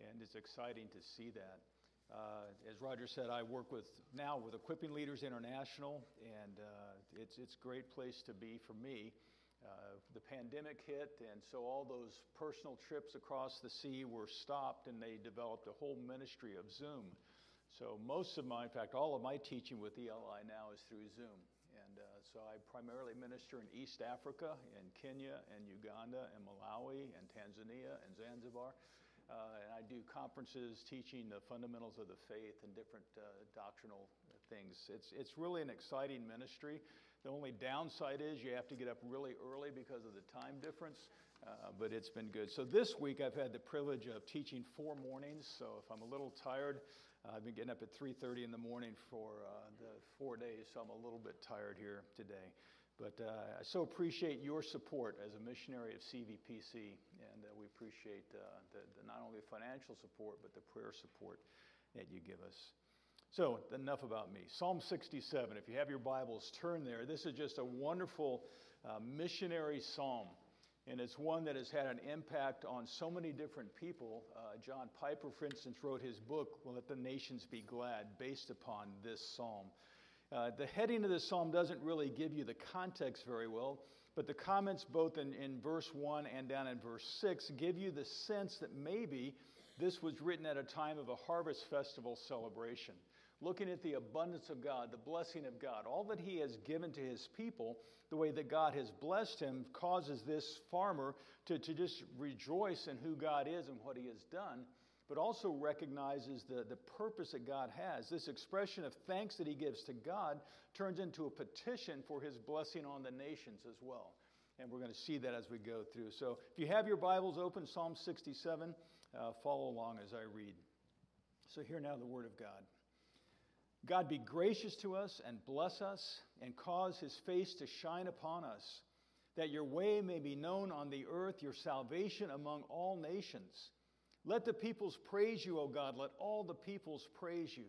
and it's exciting to see that. Uh, as Roger said, I work with now with Equipping Leaders International, and uh, it's it's a great place to be for me. Uh, the pandemic hit, and so all those personal trips across the sea were stopped, and they developed a whole ministry of Zoom. So most of my, in fact, all of my teaching with ELI now is through Zoom. And uh, so I primarily minister in East Africa, in Kenya, and Uganda, and Malawi, and Tanzania, and Zanzibar. Uh, and I do conferences teaching the fundamentals of the faith and different uh, doctrinal things. It's, it's really an exciting ministry. The only downside is you have to get up really early because of the time difference, uh, but it's been good. So this week I've had the privilege of teaching four mornings. So if I'm a little tired, uh, I've been getting up at 3:30 in the morning for uh, the four days, so I'm a little bit tired here today. But uh, I so appreciate your support as a missionary of CVPC, and appreciate uh, the, the, not only the financial support, but the prayer support that you give us. So, enough about me. Psalm 67, if you have your Bibles, turn there. This is just a wonderful uh, missionary psalm, and it's one that has had an impact on so many different people. Uh, John Piper, for instance, wrote his book, Let the Nations Be Glad, based upon this psalm. Uh, the heading of this psalm doesn't really give you the context very well, but the comments both in, in verse 1 and down in verse 6 give you the sense that maybe this was written at a time of a harvest festival celebration. Looking at the abundance of God, the blessing of God, all that He has given to His people, the way that God has blessed Him causes this farmer to, to just rejoice in who God is and what He has done but also recognizes the, the purpose that God has. This expression of thanks that he gives to God turns into a petition for his blessing on the nations as well. And we're going to see that as we go through. So if you have your Bibles open, Psalm 67, uh, follow along as I read. So hear now the word of God. God be gracious to us and bless us and cause his face to shine upon us, that your way may be known on the earth, your salvation among all nations. Let the peoples praise you, O God. Let all the peoples praise you.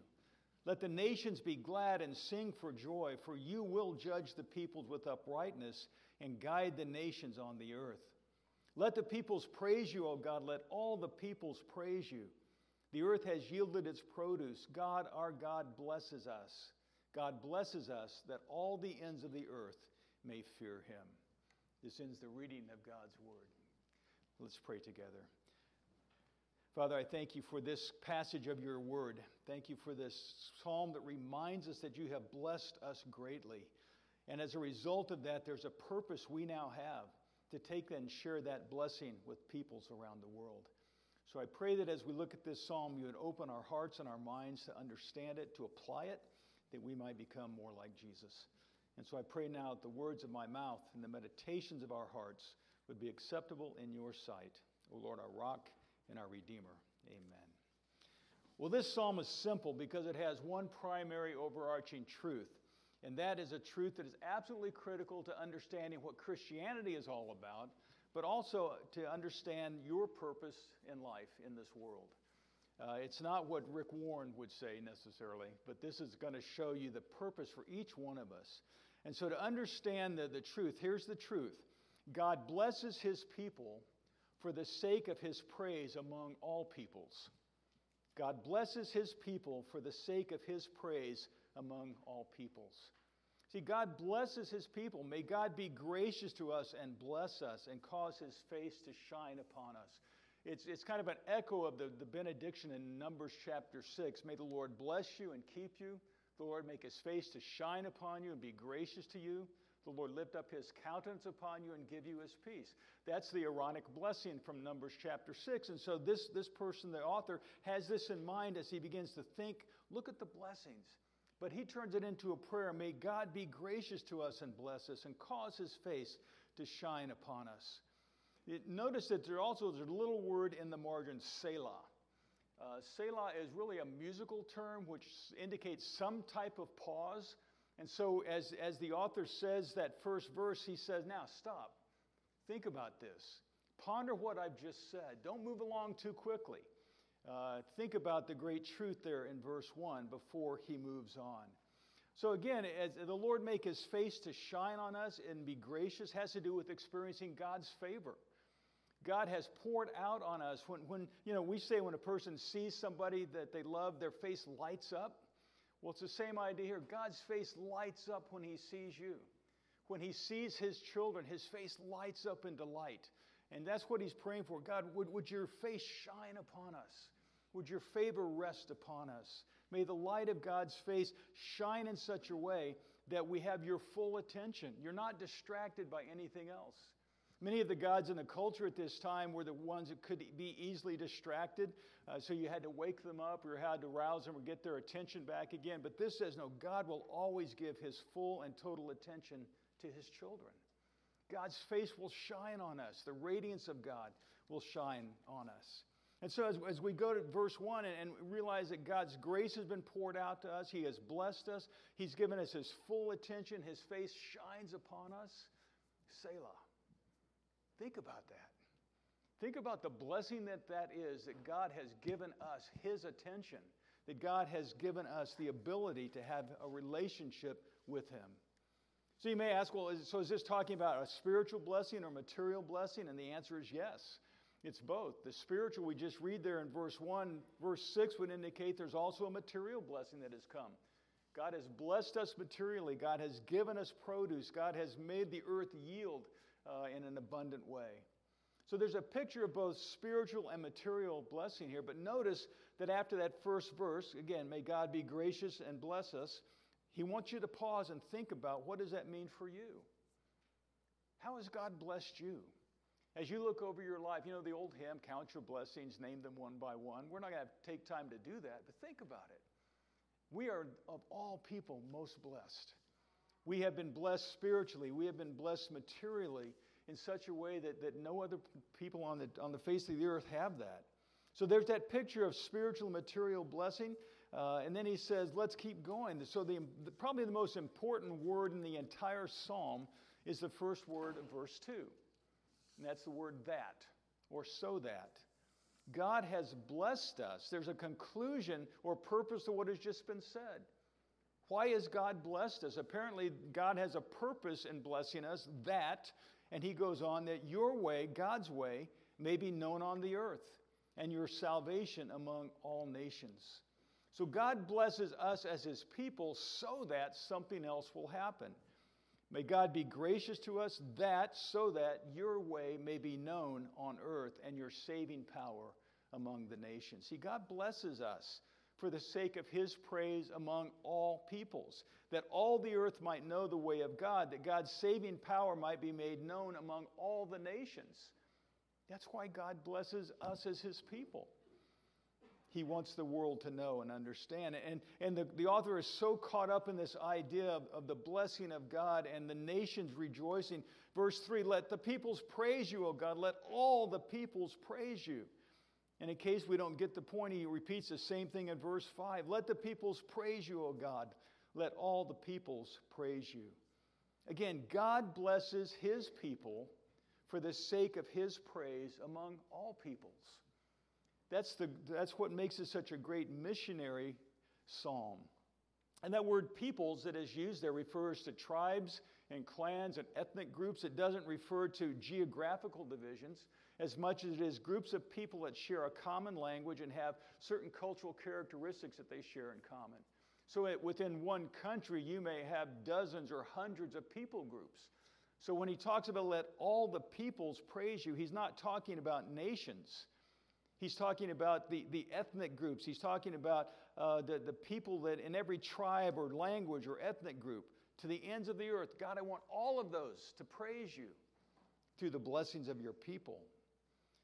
Let the nations be glad and sing for joy, for you will judge the peoples with uprightness and guide the nations on the earth. Let the peoples praise you, O God. Let all the peoples praise you. The earth has yielded its produce. God, our God, blesses us. God blesses us that all the ends of the earth may fear him. This ends the reading of God's word. Let's pray together. Father, I thank you for this passage of your word. Thank you for this psalm that reminds us that you have blessed us greatly. And as a result of that, there's a purpose we now have to take and share that blessing with peoples around the world. So I pray that as we look at this psalm, you would open our hearts and our minds to understand it, to apply it, that we might become more like Jesus. And so I pray now that the words of my mouth and the meditations of our hearts would be acceptable in your sight. O Lord, our rock and our Redeemer. Amen. Well, this psalm is simple because it has one primary overarching truth, and that is a truth that is absolutely critical to understanding what Christianity is all about, but also to understand your purpose in life in this world. Uh, it's not what Rick Warren would say necessarily, but this is going to show you the purpose for each one of us. And so, to understand the, the truth, here's the truth God blesses his people for the sake of his praise among all peoples. God blesses his people for the sake of his praise among all peoples. See, God blesses his people. May God be gracious to us and bless us and cause his face to shine upon us. It's, it's kind of an echo of the, the benediction in Numbers chapter 6. May the Lord bless you and keep you. The Lord make his face to shine upon you and be gracious to you the Lord lift up his countenance upon you and give you his peace. That's the Aaronic blessing from Numbers chapter 6. And so this, this person, the author, has this in mind as he begins to think look at the blessings. But he turns it into a prayer May God be gracious to us and bless us and cause his face to shine upon us. Notice that there also is a little word in the margin, Selah. Uh, Selah is really a musical term which indicates some type of pause. And so, as, as the author says that first verse, he says, Now stop. Think about this. Ponder what I've just said. Don't move along too quickly. Uh, think about the great truth there in verse 1 before he moves on. So, again, as the Lord make his face to shine on us and be gracious has to do with experiencing God's favor. God has poured out on us. When, when you know, we say when a person sees somebody that they love, their face lights up. Well, it's the same idea here. God's face lights up when he sees you. When he sees his children, his face lights up in delight. And that's what he's praying for. God, would, would your face shine upon us? Would your favor rest upon us? May the light of God's face shine in such a way that we have your full attention. You're not distracted by anything else. Many of the gods in the culture at this time were the ones that could be easily distracted, uh, so you had to wake them up or had to rouse them or get their attention back again. But this says, no, God will always give his full and total attention to his children. God's face will shine on us, the radiance of God will shine on us. And so, as, as we go to verse 1 and, and, realize that God's grace has been poured out to us, He has blessed us, He's given us His full attention, His face shines upon us, Selah. Think about that. Think about the blessing that that is that God has given us His attention, that God has given us the ability to have a relationship with Him. So you may ask, well, is, so is this talking about a spiritual blessing or material blessing? And the answer is yes. It's both. The spiritual we just read there in verse 1, verse 6 would indicate there's also a material blessing that has come. God has blessed us materially. God has given us produce. God has made the earth yield uh, in an abundant way. So there's a picture of both spiritual and material blessing here. But notice that after that first verse, again, may God be gracious and bless us, he wants you to pause and think about what does that mean for you? How has God blessed you? As you look over your life, you know the old hymn, Count Your Blessings, name them one by one. We're not going to take time to do that, but think about it. We are, of all people, most blessed. We have been blessed spiritually, we have been blessed materially in such a way that, that no other people on the, on the face of the earth have that. So there's that picture of spiritual material blessing. Uh, and then he says, let's keep going. So, the, the, probably the most important word in the entire psalm is the first word of verse 2. And that's the word that, or so that. God has blessed us. There's a conclusion or purpose to what has just been said. Why has God blessed us? Apparently, God has a purpose in blessing us that, and he goes on, that your way, God's way, may be known on the earth, and your salvation among all nations. So God blesses us as his people so that something else will happen. May God be gracious to us that so that your way may be known on earth and your saving power among the nations. See, God blesses us for the sake of his praise among all peoples, that all the earth might know the way of God, that God's saving power might be made known among all the nations. That's why God blesses us as his people he wants the world to know and understand. And, and the, the author is so caught up in this idea of, of the blessing of God and the nations rejoicing. Verse 3 Let the peoples praise you, O God. Let all the peoples praise you. And in case we don't get the point, he repeats the same thing in verse 5 Let the peoples praise you, O God. Let all the peoples praise you. Again, God blesses his people for the sake of his praise among all peoples. That's, the, that's what makes it such a great missionary psalm. And that word peoples that is used there refers to tribes and clans and ethnic groups. It doesn't refer to geographical divisions as much as it is groups of people that share a common language and have certain cultural characteristics that they share in common. So it, within one country, you may have dozens or hundreds of people groups. So when he talks about let all the peoples praise you, he's not talking about nations. He's talking about the, the ethnic groups. He's talking about uh, the, the people that in every tribe or language or ethnic group to the ends of the earth. God, I want all of those to praise you through the blessings of your people.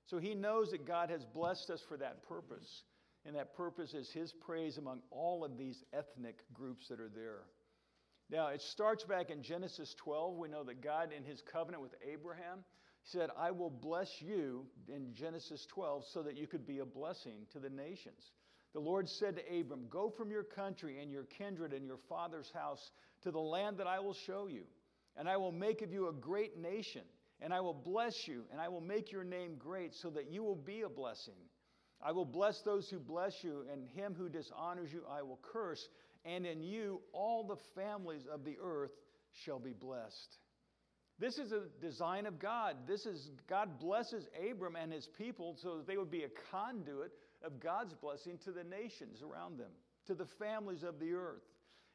So he knows that God has blessed us for that purpose. And that purpose is his praise among all of these ethnic groups that are there. Now, it starts back in Genesis 12. We know that God, in his covenant with Abraham, said, I will bless you in Genesis 12 so that you could be a blessing to the nations. The Lord said to Abram, Go from your country and your kindred and your father's house to the land that I will show you, and I will make of you a great nation, and I will bless you, and I will make your name great so that you will be a blessing. I will bless those who bless you, and him who dishonors you I will curse, and in you all the families of the earth shall be blessed. This is a design of God. This is God blesses Abram and his people so that they would be a conduit of God's blessing to the nations around them, to the families of the earth.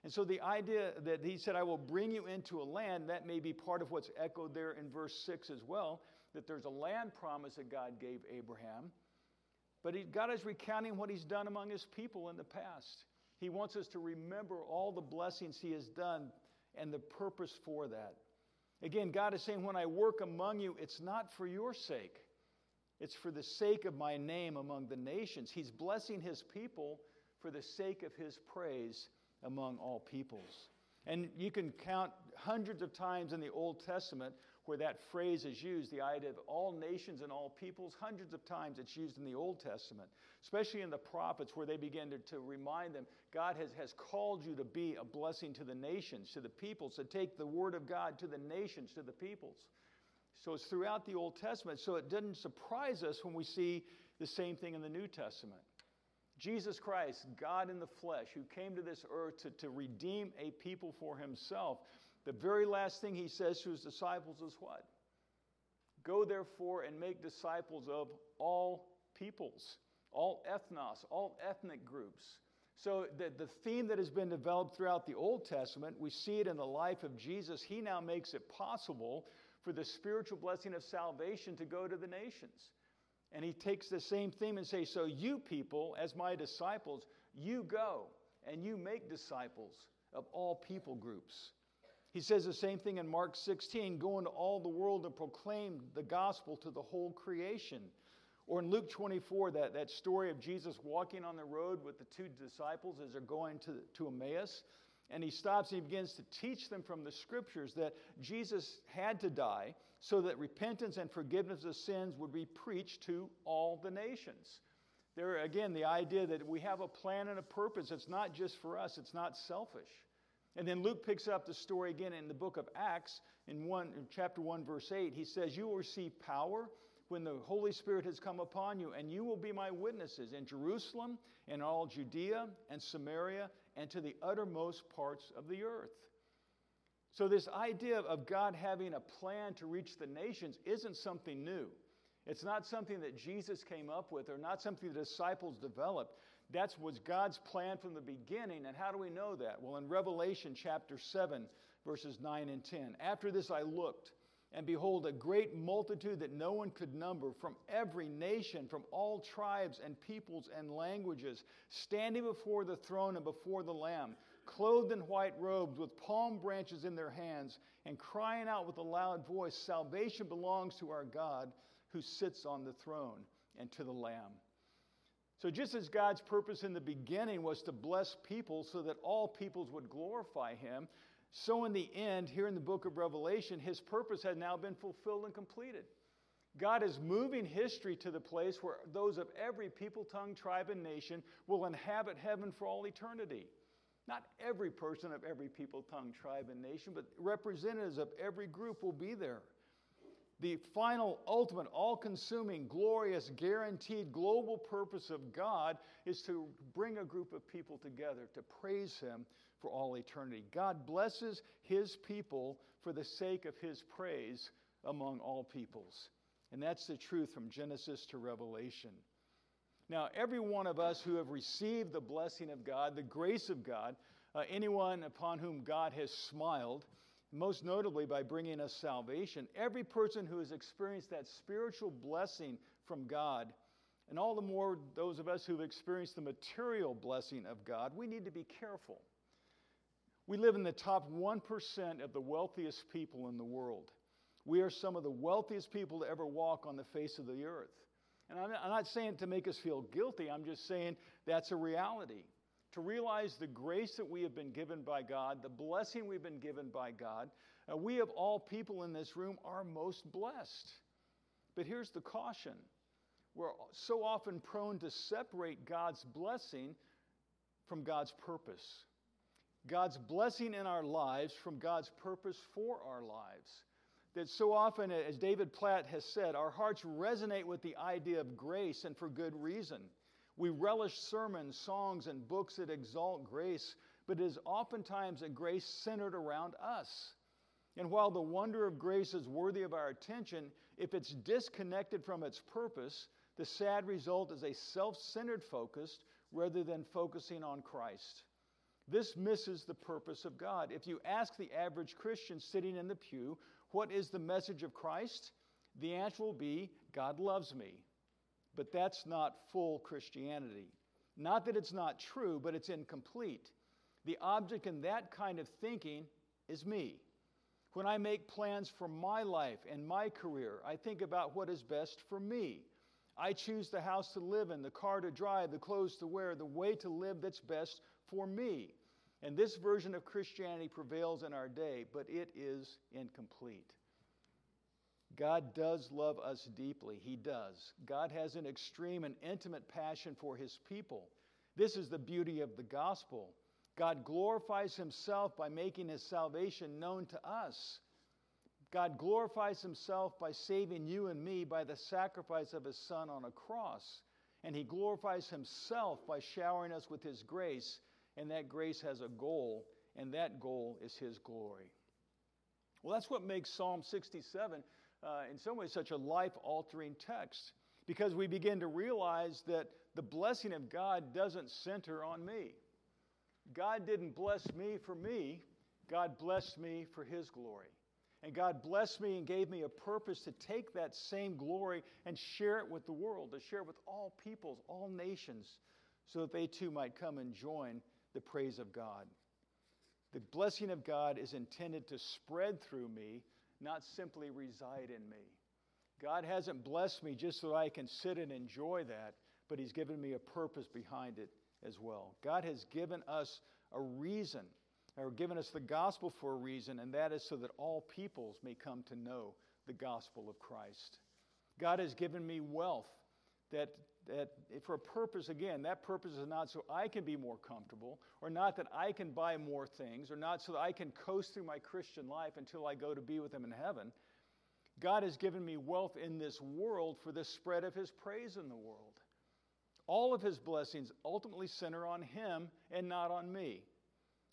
And so the idea that he said, I will bring you into a land, that may be part of what's echoed there in verse 6 as well, that there's a land promise that God gave Abraham. But he, God is recounting what he's done among his people in the past. He wants us to remember all the blessings he has done and the purpose for that. Again, God is saying, when I work among you, it's not for your sake. It's for the sake of my name among the nations. He's blessing his people for the sake of his praise among all peoples. And you can count hundreds of times in the Old Testament where that phrase is used, the idea of all nations and all peoples, hundreds of times it's used in the Old Testament, especially in the prophets where they begin to, to remind them God has, has called you to be a blessing to the nations, to the peoples, to take the word of God to the nations, to the peoples. So it's throughout the Old Testament. So it doesn't surprise us when we see the same thing in the New Testament. Jesus Christ, God in the flesh, who came to this earth to, to redeem a people for himself, the very last thing he says to his disciples is what? Go therefore and make disciples of all peoples, all ethnos, all ethnic groups. So, the, the theme that has been developed throughout the Old Testament, we see it in the life of Jesus. He now makes it possible for the spiritual blessing of salvation to go to the nations. And he takes the same theme and says, So, you people, as my disciples, you go and you make disciples of all people groups. He says the same thing in Mark 16 go into all the world and proclaim the gospel to the whole creation. Or in Luke 24, that, that story of Jesus walking on the road with the two disciples as they're going to, to Emmaus. And he stops and he begins to teach them from the scriptures that Jesus had to die so that repentance and forgiveness of sins would be preached to all the nations. There, again, the idea that we have a plan and a purpose. It's not just for us, it's not selfish. And then Luke picks up the story again in the book of Acts in, one, in chapter 1, verse 8. He says, You will receive power when the Holy Spirit has come upon you, and you will be my witnesses in Jerusalem in all Judea and Samaria and to the uttermost parts of the earth. So, this idea of God having a plan to reach the nations isn't something new. It's not something that Jesus came up with or not something the disciples developed. That was God's plan from the beginning. And how do we know that? Well, in Revelation chapter 7, verses 9 and 10. After this I looked, and behold, a great multitude that no one could number from every nation, from all tribes and peoples and languages, standing before the throne and before the Lamb, clothed in white robes, with palm branches in their hands, and crying out with a loud voice Salvation belongs to our God who sits on the throne and to the Lamb. So, just as God's purpose in the beginning was to bless people so that all peoples would glorify Him, so in the end, here in the book of Revelation, His purpose has now been fulfilled and completed. God is moving history to the place where those of every people, tongue, tribe, and nation will inhabit heaven for all eternity. Not every person of every people, tongue, tribe, and nation, but representatives of every group will be there the final, ultimate, all consuming, glorious, guaranteed global purpose of God is to bring a group of people together to praise Him for all eternity. God blesses His people for the sake of His praise among all peoples. And that's the truth from Genesis to Revelation. Now, every one of us who have received the blessing of God, the grace of God, uh, anyone upon whom God has smiled, most notably by bringing us salvation. Every person who has experienced that spiritual blessing from God, and all the more those of us who've experienced the material blessing of God, we need to be careful. We live in the top 1% of the wealthiest people in the world. We are some of the wealthiest people to ever walk on the face of the earth. And I'm not saying to make us feel guilty, I'm just saying that's a reality to realize the grace that we have been given by God, the blessing we've been given by God. Uh, we, of all people in this room, are most blessed. But here's the caution we're so often prone to separate God's blessing from God's purpose. God's blessing in our lives from God's purpose for our lives. That so often, as David Platt has said, our hearts resonate with the idea of grace and for good reason. We relish sermons, songs, and books that exalt grace, but it is oftentimes a grace centered around us. And while the wonder of grace is worthy of our attention, if it's disconnected from its purpose, the sad result is a self centered focus rather than focusing on Christ. This misses the purpose of God. If you ask the average Christian sitting in the pew, what is the message of Christ? The answer will be God loves me. But that's not full Christianity. Not that it's not true, but it's incomplete. The object in that kind of thinking is me. When I make plans for my life and my career, I think about what is best for me. I choose the house to live in, the car to drive, the clothes to wear, the way to live that's best for me. And this version of Christianity prevails in our day, but it is incomplete. God does love us deeply. He does. God has an extreme and intimate passion for His people. This is the beauty of the gospel. God glorifies himself by making his salvation known to us. God glorifies himself by saving you and me by the sacrifice of his son on a cross. And he glorifies himself by showering us with his grace. And that grace has a goal, and that goal is his glory. Well, that's what makes Psalm 67 uh, in some ways such a life altering text because we begin to realize that the blessing of God doesn't center on me. God didn't bless me for me, God blessed me for His glory. And God blessed me and gave me a purpose to take that same glory and share it with the world, to share it with all peoples, all nations, so that they too might come and join the praise of God. The blessing of God is intended to spread through me, not simply reside in me. God hasn't blessed me just so I can sit and enjoy that, but He's given me a purpose behind it as well. God has given us a reason, or given us the gospel for a reason, and that is so that all peoples may come to know the gospel of Christ. God has given me wealth that, that for a purpose, again, that purpose is not so I can be more comfortable, or not that I can buy more things, or not so that I can coast through my Christian life until I go to be with Him in heaven. God has given me wealth in this world for the spread of His praise in the world. All of his blessings ultimately center on him and not on me.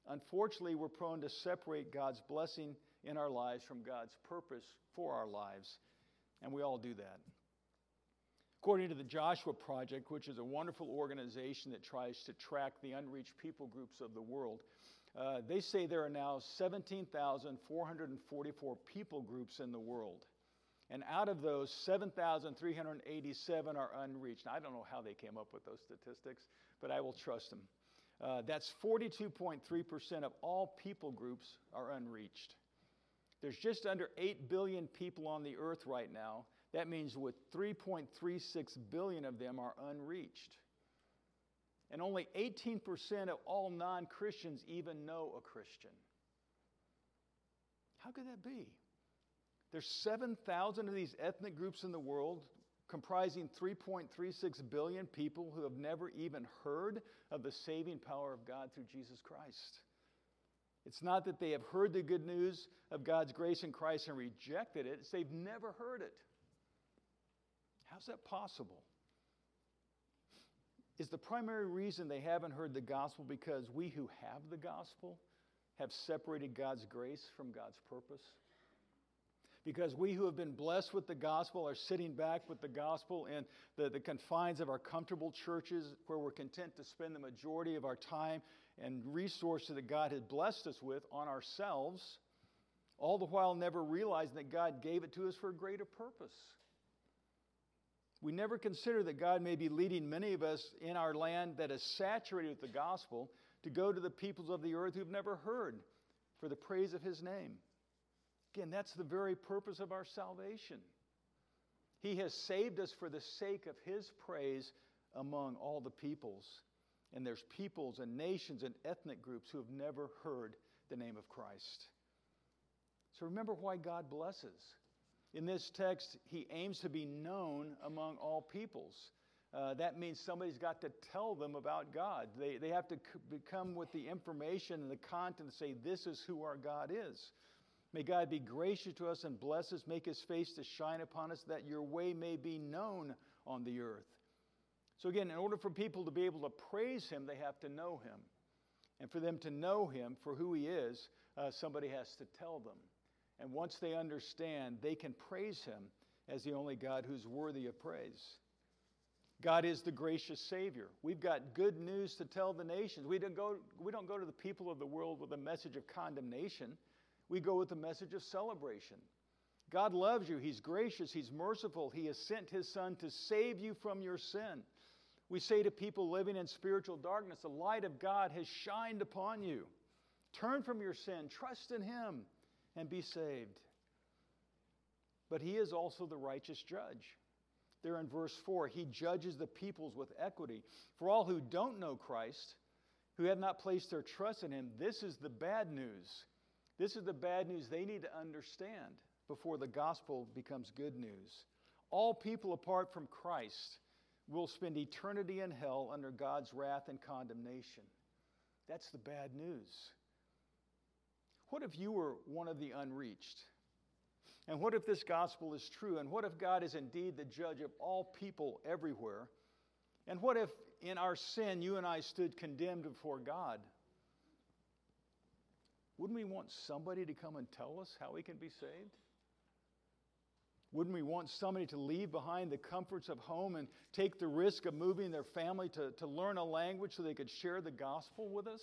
Unfortunately, we're prone to separate God's blessing in our lives from God's purpose for our lives, and we all do that. According to the Joshua Project, which is a wonderful organization that tries to track the unreached people groups of the world, uh, they say there are now 17,444 people groups in the world. And out of those, 7,387 are unreached. Now, I don't know how they came up with those statistics, but I will trust them. Uh, that's 42.3% of all people groups are unreached. There's just under 8 billion people on the earth right now. That means with 3.36 billion of them are unreached. And only 18% of all non Christians even know a Christian. How could that be? There's 7,000 of these ethnic groups in the world comprising 3.36 billion people who have never even heard of the saving power of God through Jesus Christ. It's not that they have heard the good news of God's grace in Christ and rejected it, it's they've never heard it. How's that possible? Is the primary reason they haven't heard the gospel because we who have the gospel have separated God's grace from God's purpose? because we who have been blessed with the gospel are sitting back with the gospel in the, the confines of our comfortable churches where we're content to spend the majority of our time and resources that God has blessed us with on ourselves, all the while never realizing that God gave it to us for a greater purpose. We never consider that God may be leading many of us in our land that is saturated with the gospel to go to the peoples of the earth who've never heard for the praise of his name. Again, that's the very purpose of our salvation. He has saved us for the sake of His praise among all the peoples. And there's peoples and nations and ethnic groups who have never heard the name of Christ. So remember why God blesses. In this text, He aims to be known among all peoples. Uh, that means somebody's got to tell them about God. They, they have to c- come with the information and the content and say, This is who our God is. May God be gracious to us and bless us, make his face to shine upon us, that your way may be known on the earth. So, again, in order for people to be able to praise him, they have to know him. And for them to know him for who he is, uh, somebody has to tell them. And once they understand, they can praise Him as the only God who's worthy of praise. God is the gracious Savior. We've got good news to tell the nations. We don't, go, we don't go to the people of the world with a message of condemnation, we go with a message of celebration. God loves you. He's gracious. He's merciful. He has sent His Son to save you from your sin. We say to people living in spiritual darkness, the light of God has shined upon you. Turn from your sin, trust in Him, and be saved. But He is also the righteous judge. There in verse 4, He judges the peoples with equity. For all who don't know Christ, who have not placed their trust in Him, this is the bad news. This is the bad news they need to understand before the gospel becomes good news. All people apart from Christ will spend eternity in hell under God's wrath and condemnation. That's the bad news. What if you were one of the unreached? And what if this gospel is true? And what if God is indeed the judge of all people everywhere? And what if in our sin you and I stood condemned before God? Wouldn't we want somebody to come and tell us how we can be saved? Wouldn't we want somebody to leave behind the comforts of home and take the risk of moving their family to, to learn a language so they could share the gospel with us?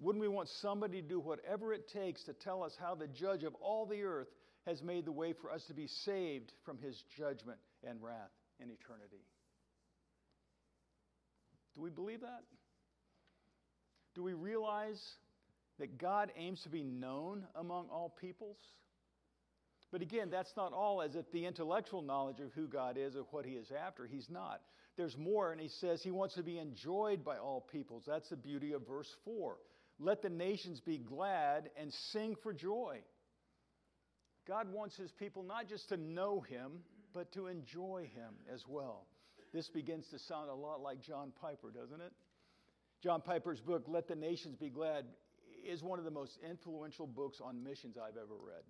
Wouldn't we want somebody to do whatever it takes to tell us how the judge of all the earth has made the way for us to be saved from his judgment and wrath in eternity? Do we believe that? Do we realize that God aims to be known among all peoples? But again, that's not all as if the intellectual knowledge of who God is or what he is after. He's not. There's more, and he says he wants to be enjoyed by all peoples. That's the beauty of verse 4. Let the nations be glad and sing for joy. God wants his people not just to know him, but to enjoy him as well. This begins to sound a lot like John Piper, doesn't it? John Piper's book, Let the Nations Be Glad, is one of the most influential books on missions I've ever read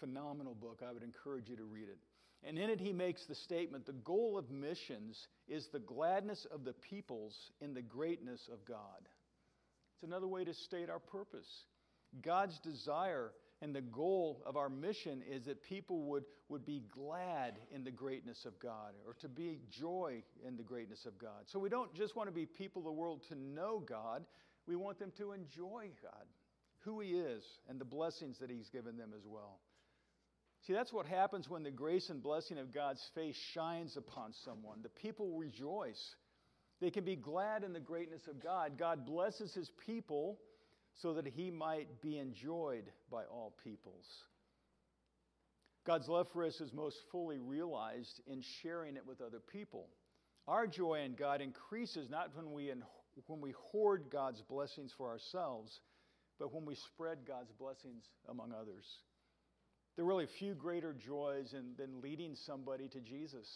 phenomenal book. I would encourage you to read it. And in it, he makes the statement the goal of missions is the gladness of the peoples in the greatness of God. It's another way to state our purpose. God's desire and the goal of our mission is that people would, would be glad in the greatness of God or to be joy in the greatness of God. So we don't just want to be people of the world to know God, we want them to enjoy God, who He is, and the blessings that He's given them as well. See, that's what happens when the grace and blessing of God's face shines upon someone. The people rejoice. They can be glad in the greatness of God. God blesses his people so that he might be enjoyed by all peoples. God's love for us is most fully realized in sharing it with other people. Our joy in God increases not when we, when we hoard God's blessings for ourselves, but when we spread God's blessings among others. There are really few greater joys in, than leading somebody to Jesus.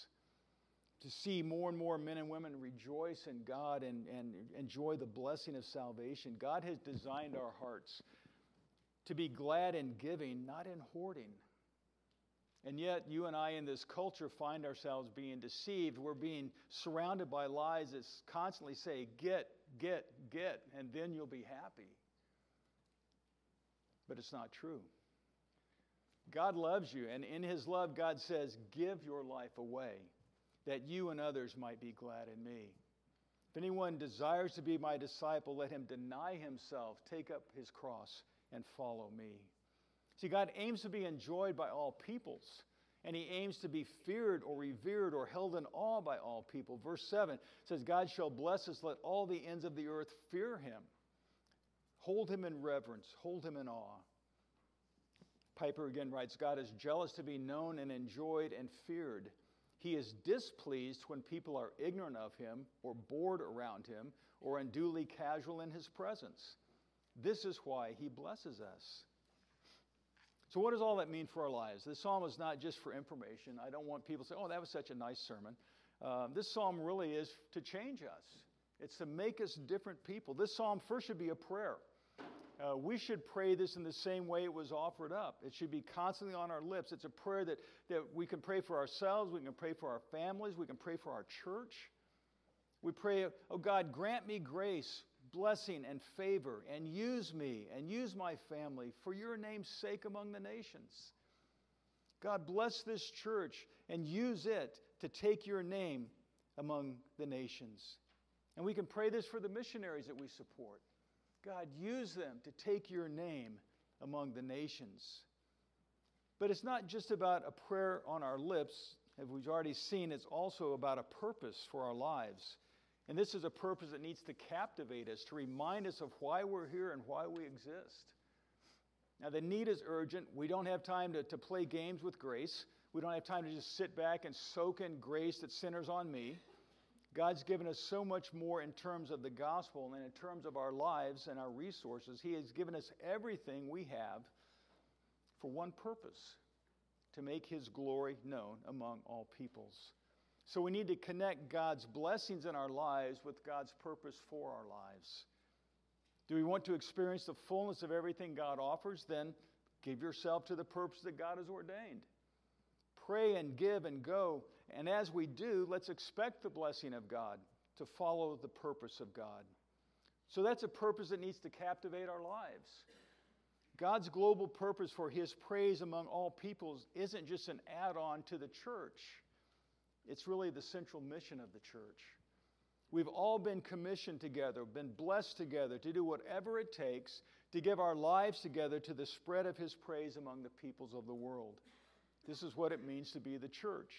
To see more and more men and women rejoice in God and, and enjoy the blessing of salvation. God has designed our hearts to be glad in giving, not in hoarding. And yet, you and I in this culture find ourselves being deceived. We're being surrounded by lies that constantly say, get, get, get, and then you'll be happy. But it's not true. God loves you, and in His love, God says, Give your life away that you and others might be glad in me. If anyone desires to be my disciple, let him deny himself, take up his cross, and follow me. See, God aims to be enjoyed by all peoples, and he aims to be feared or revered or held in awe by all people. Verse 7 says, God shall bless us, let all the ends of the earth fear him. Hold him in reverence, hold him in awe. Piper again writes God is jealous to be known and enjoyed and feared. He is displeased when people are ignorant of him or bored around him or unduly casual in his presence. This is why he blesses us. So, what does all that mean for our lives? This psalm is not just for information. I don't want people to say, oh, that was such a nice sermon. Uh, this psalm really is to change us, it's to make us different people. This psalm first should be a prayer. Uh, we should pray this in the same way it was offered up. It should be constantly on our lips. It's a prayer that, that we can pray for ourselves, we can pray for our families, we can pray for our church. We pray, oh God, grant me grace, blessing and favor and use me and use my family for your name's sake among the nations. God, bless this church and use it to take your name among the nations. And we can pray this for the missionaries that we support. God, use them to take your name among the nations. But it's not just about a prayer on our lips, as we've already seen, it's also about a purpose for our lives. And this is a purpose that needs to captivate us, to remind us of why we're here and why we exist. Now, the need is urgent. We don't have time to, to play games with grace. We don't have time to just sit back and soak in grace that centers on me. God's given us so much more in terms of the gospel and in terms of our lives and our resources. He has given us everything we have for one purpose to make His glory known among all peoples. So we need to connect God's blessings in our lives with God's purpose for our lives. Do we want to experience the fullness of everything God offers? Then give yourself to the purpose that God has ordained. Pray and give and go. And as we do, let's expect the blessing of God to follow the purpose of God. So that's a purpose that needs to captivate our lives. God's global purpose for his praise among all peoples isn't just an add on to the church, it's really the central mission of the church. We've all been commissioned together, been blessed together to do whatever it takes to give our lives together to the spread of His praise among the peoples of the world. This is what it means to be the church.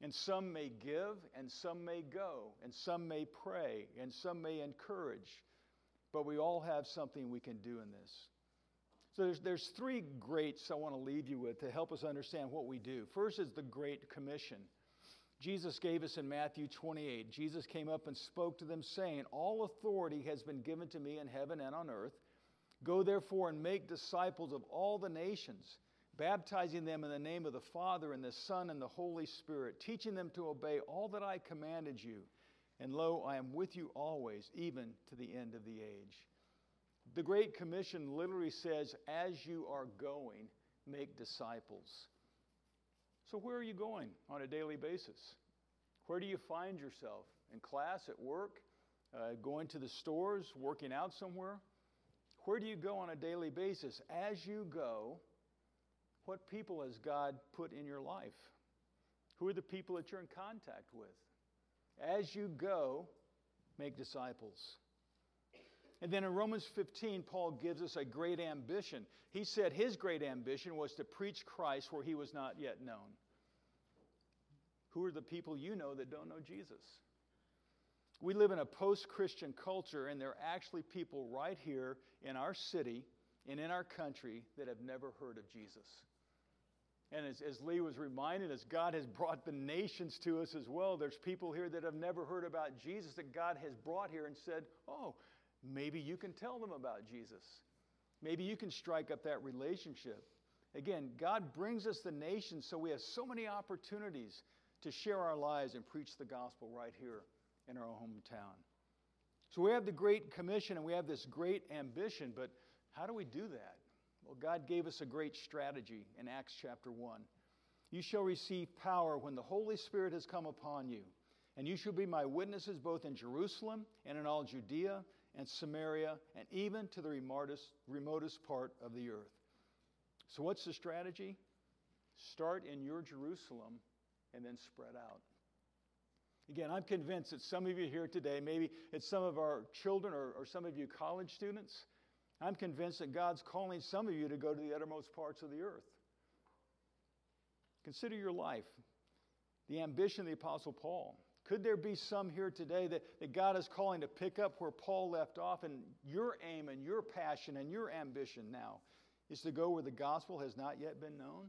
And some may give, and some may go, and some may pray, and some may encourage, but we all have something we can do in this. So there's, there's three greats I want to leave you with to help us understand what we do. First is the Great Commission. Jesus gave us in Matthew 28. Jesus came up and spoke to them, saying, All authority has been given to me in heaven and on earth. Go therefore and make disciples of all the nations, baptizing them in the name of the Father and the Son and the Holy Spirit, teaching them to obey all that I commanded you. And lo, I am with you always, even to the end of the age. The Great Commission literally says, As you are going, make disciples. So, where are you going on a daily basis? Where do you find yourself? In class, at work, uh, going to the stores, working out somewhere? Where do you go on a daily basis? As you go, what people has God put in your life? Who are the people that you're in contact with? As you go, make disciples. And then in Romans 15, Paul gives us a great ambition. He said his great ambition was to preach Christ where he was not yet known. Who are the people you know that don't know Jesus? We live in a post Christian culture, and there are actually people right here in our city and in our country that have never heard of Jesus. And as, as Lee was reminded us, God has brought the nations to us as well. There's people here that have never heard about Jesus that God has brought here and said, Oh, Maybe you can tell them about Jesus. Maybe you can strike up that relationship. Again, God brings us the nations, so we have so many opportunities to share our lives and preach the gospel right here in our hometown. So we have the Great Commission and we have this great ambition, but how do we do that? Well, God gave us a great strategy in Acts chapter 1. You shall receive power when the Holy Spirit has come upon you, and you shall be my witnesses both in Jerusalem and in all Judea and Samaria, and even to the remotest, remotest part of the earth. So, what's the strategy? Start in your Jerusalem and then spread out. Again, I'm convinced that some of you here today, maybe it's some of our children or, or some of you college students, I'm convinced that God's calling some of you to go to the uttermost parts of the earth. Consider your life, the ambition of the Apostle Paul. Could there be some here today that, that God is calling to pick up where Paul left off, and your aim and your passion and your ambition now is to go where the gospel has not yet been known?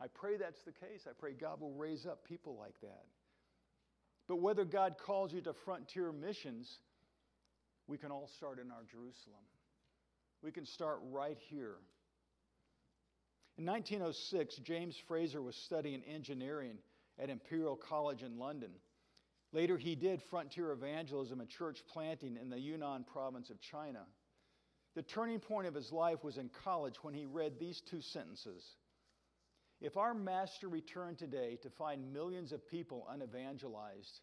I pray that's the case. I pray God will raise up people like that. But whether God calls you to frontier missions, we can all start in our Jerusalem. We can start right here. In 1906, James Fraser was studying engineering at Imperial College in London. Later, he did frontier evangelism and church planting in the Yunnan province of China. The turning point of his life was in college when he read these two sentences If our master returned today to find millions of people unevangelized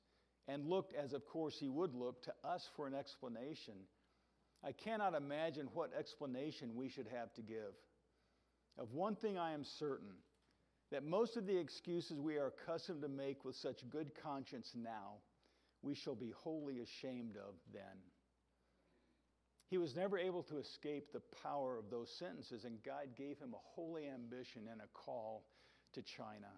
and looked, as of course he would look, to us for an explanation, I cannot imagine what explanation we should have to give. Of one thing I am certain that most of the excuses we are accustomed to make with such good conscience now, we shall be wholly ashamed of then. He was never able to escape the power of those sentences, and God gave him a holy ambition and a call to China.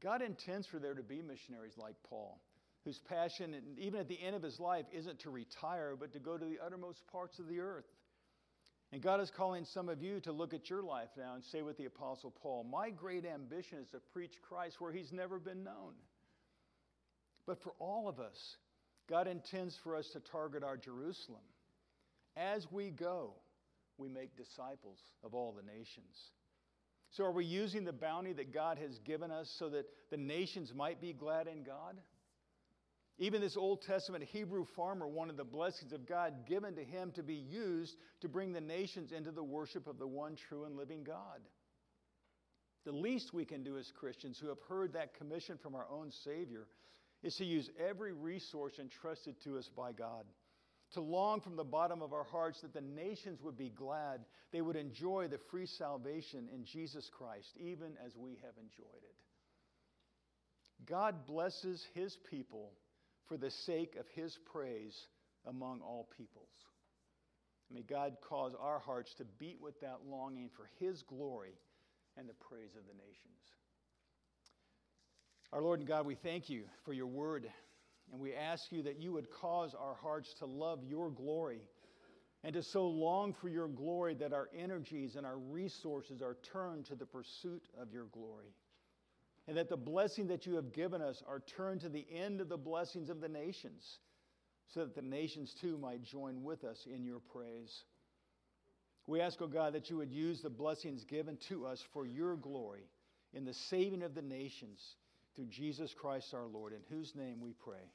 God intends for there to be missionaries like Paul, whose passion, even at the end of his life, isn't to retire, but to go to the uttermost parts of the earth. And God is calling some of you to look at your life now and say with the Apostle Paul, My great ambition is to preach Christ where he's never been known. But for all of us, God intends for us to target our Jerusalem. As we go, we make disciples of all the nations. So, are we using the bounty that God has given us so that the nations might be glad in God? Even this Old Testament Hebrew farmer wanted the blessings of God given to him to be used to bring the nations into the worship of the one true and living God. The least we can do as Christians who have heard that commission from our own Savior is to use every resource entrusted to us by God to long from the bottom of our hearts that the nations would be glad, they would enjoy the free salvation in Jesus Christ, even as we have enjoyed it. God blesses his people for the sake of his praise among all peoples. May God cause our hearts to beat with that longing for his glory and the praise of the nations. Our Lord and God, we thank you for your word. And we ask you that you would cause our hearts to love your glory and to so long for your glory that our energies and our resources are turned to the pursuit of your glory. And that the blessing that you have given us are turned to the end of the blessings of the nations, so that the nations too might join with us in your praise. We ask, O oh God, that you would use the blessings given to us for your glory in the saving of the nations through Jesus Christ our Lord, in whose name we pray.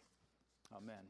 Amen.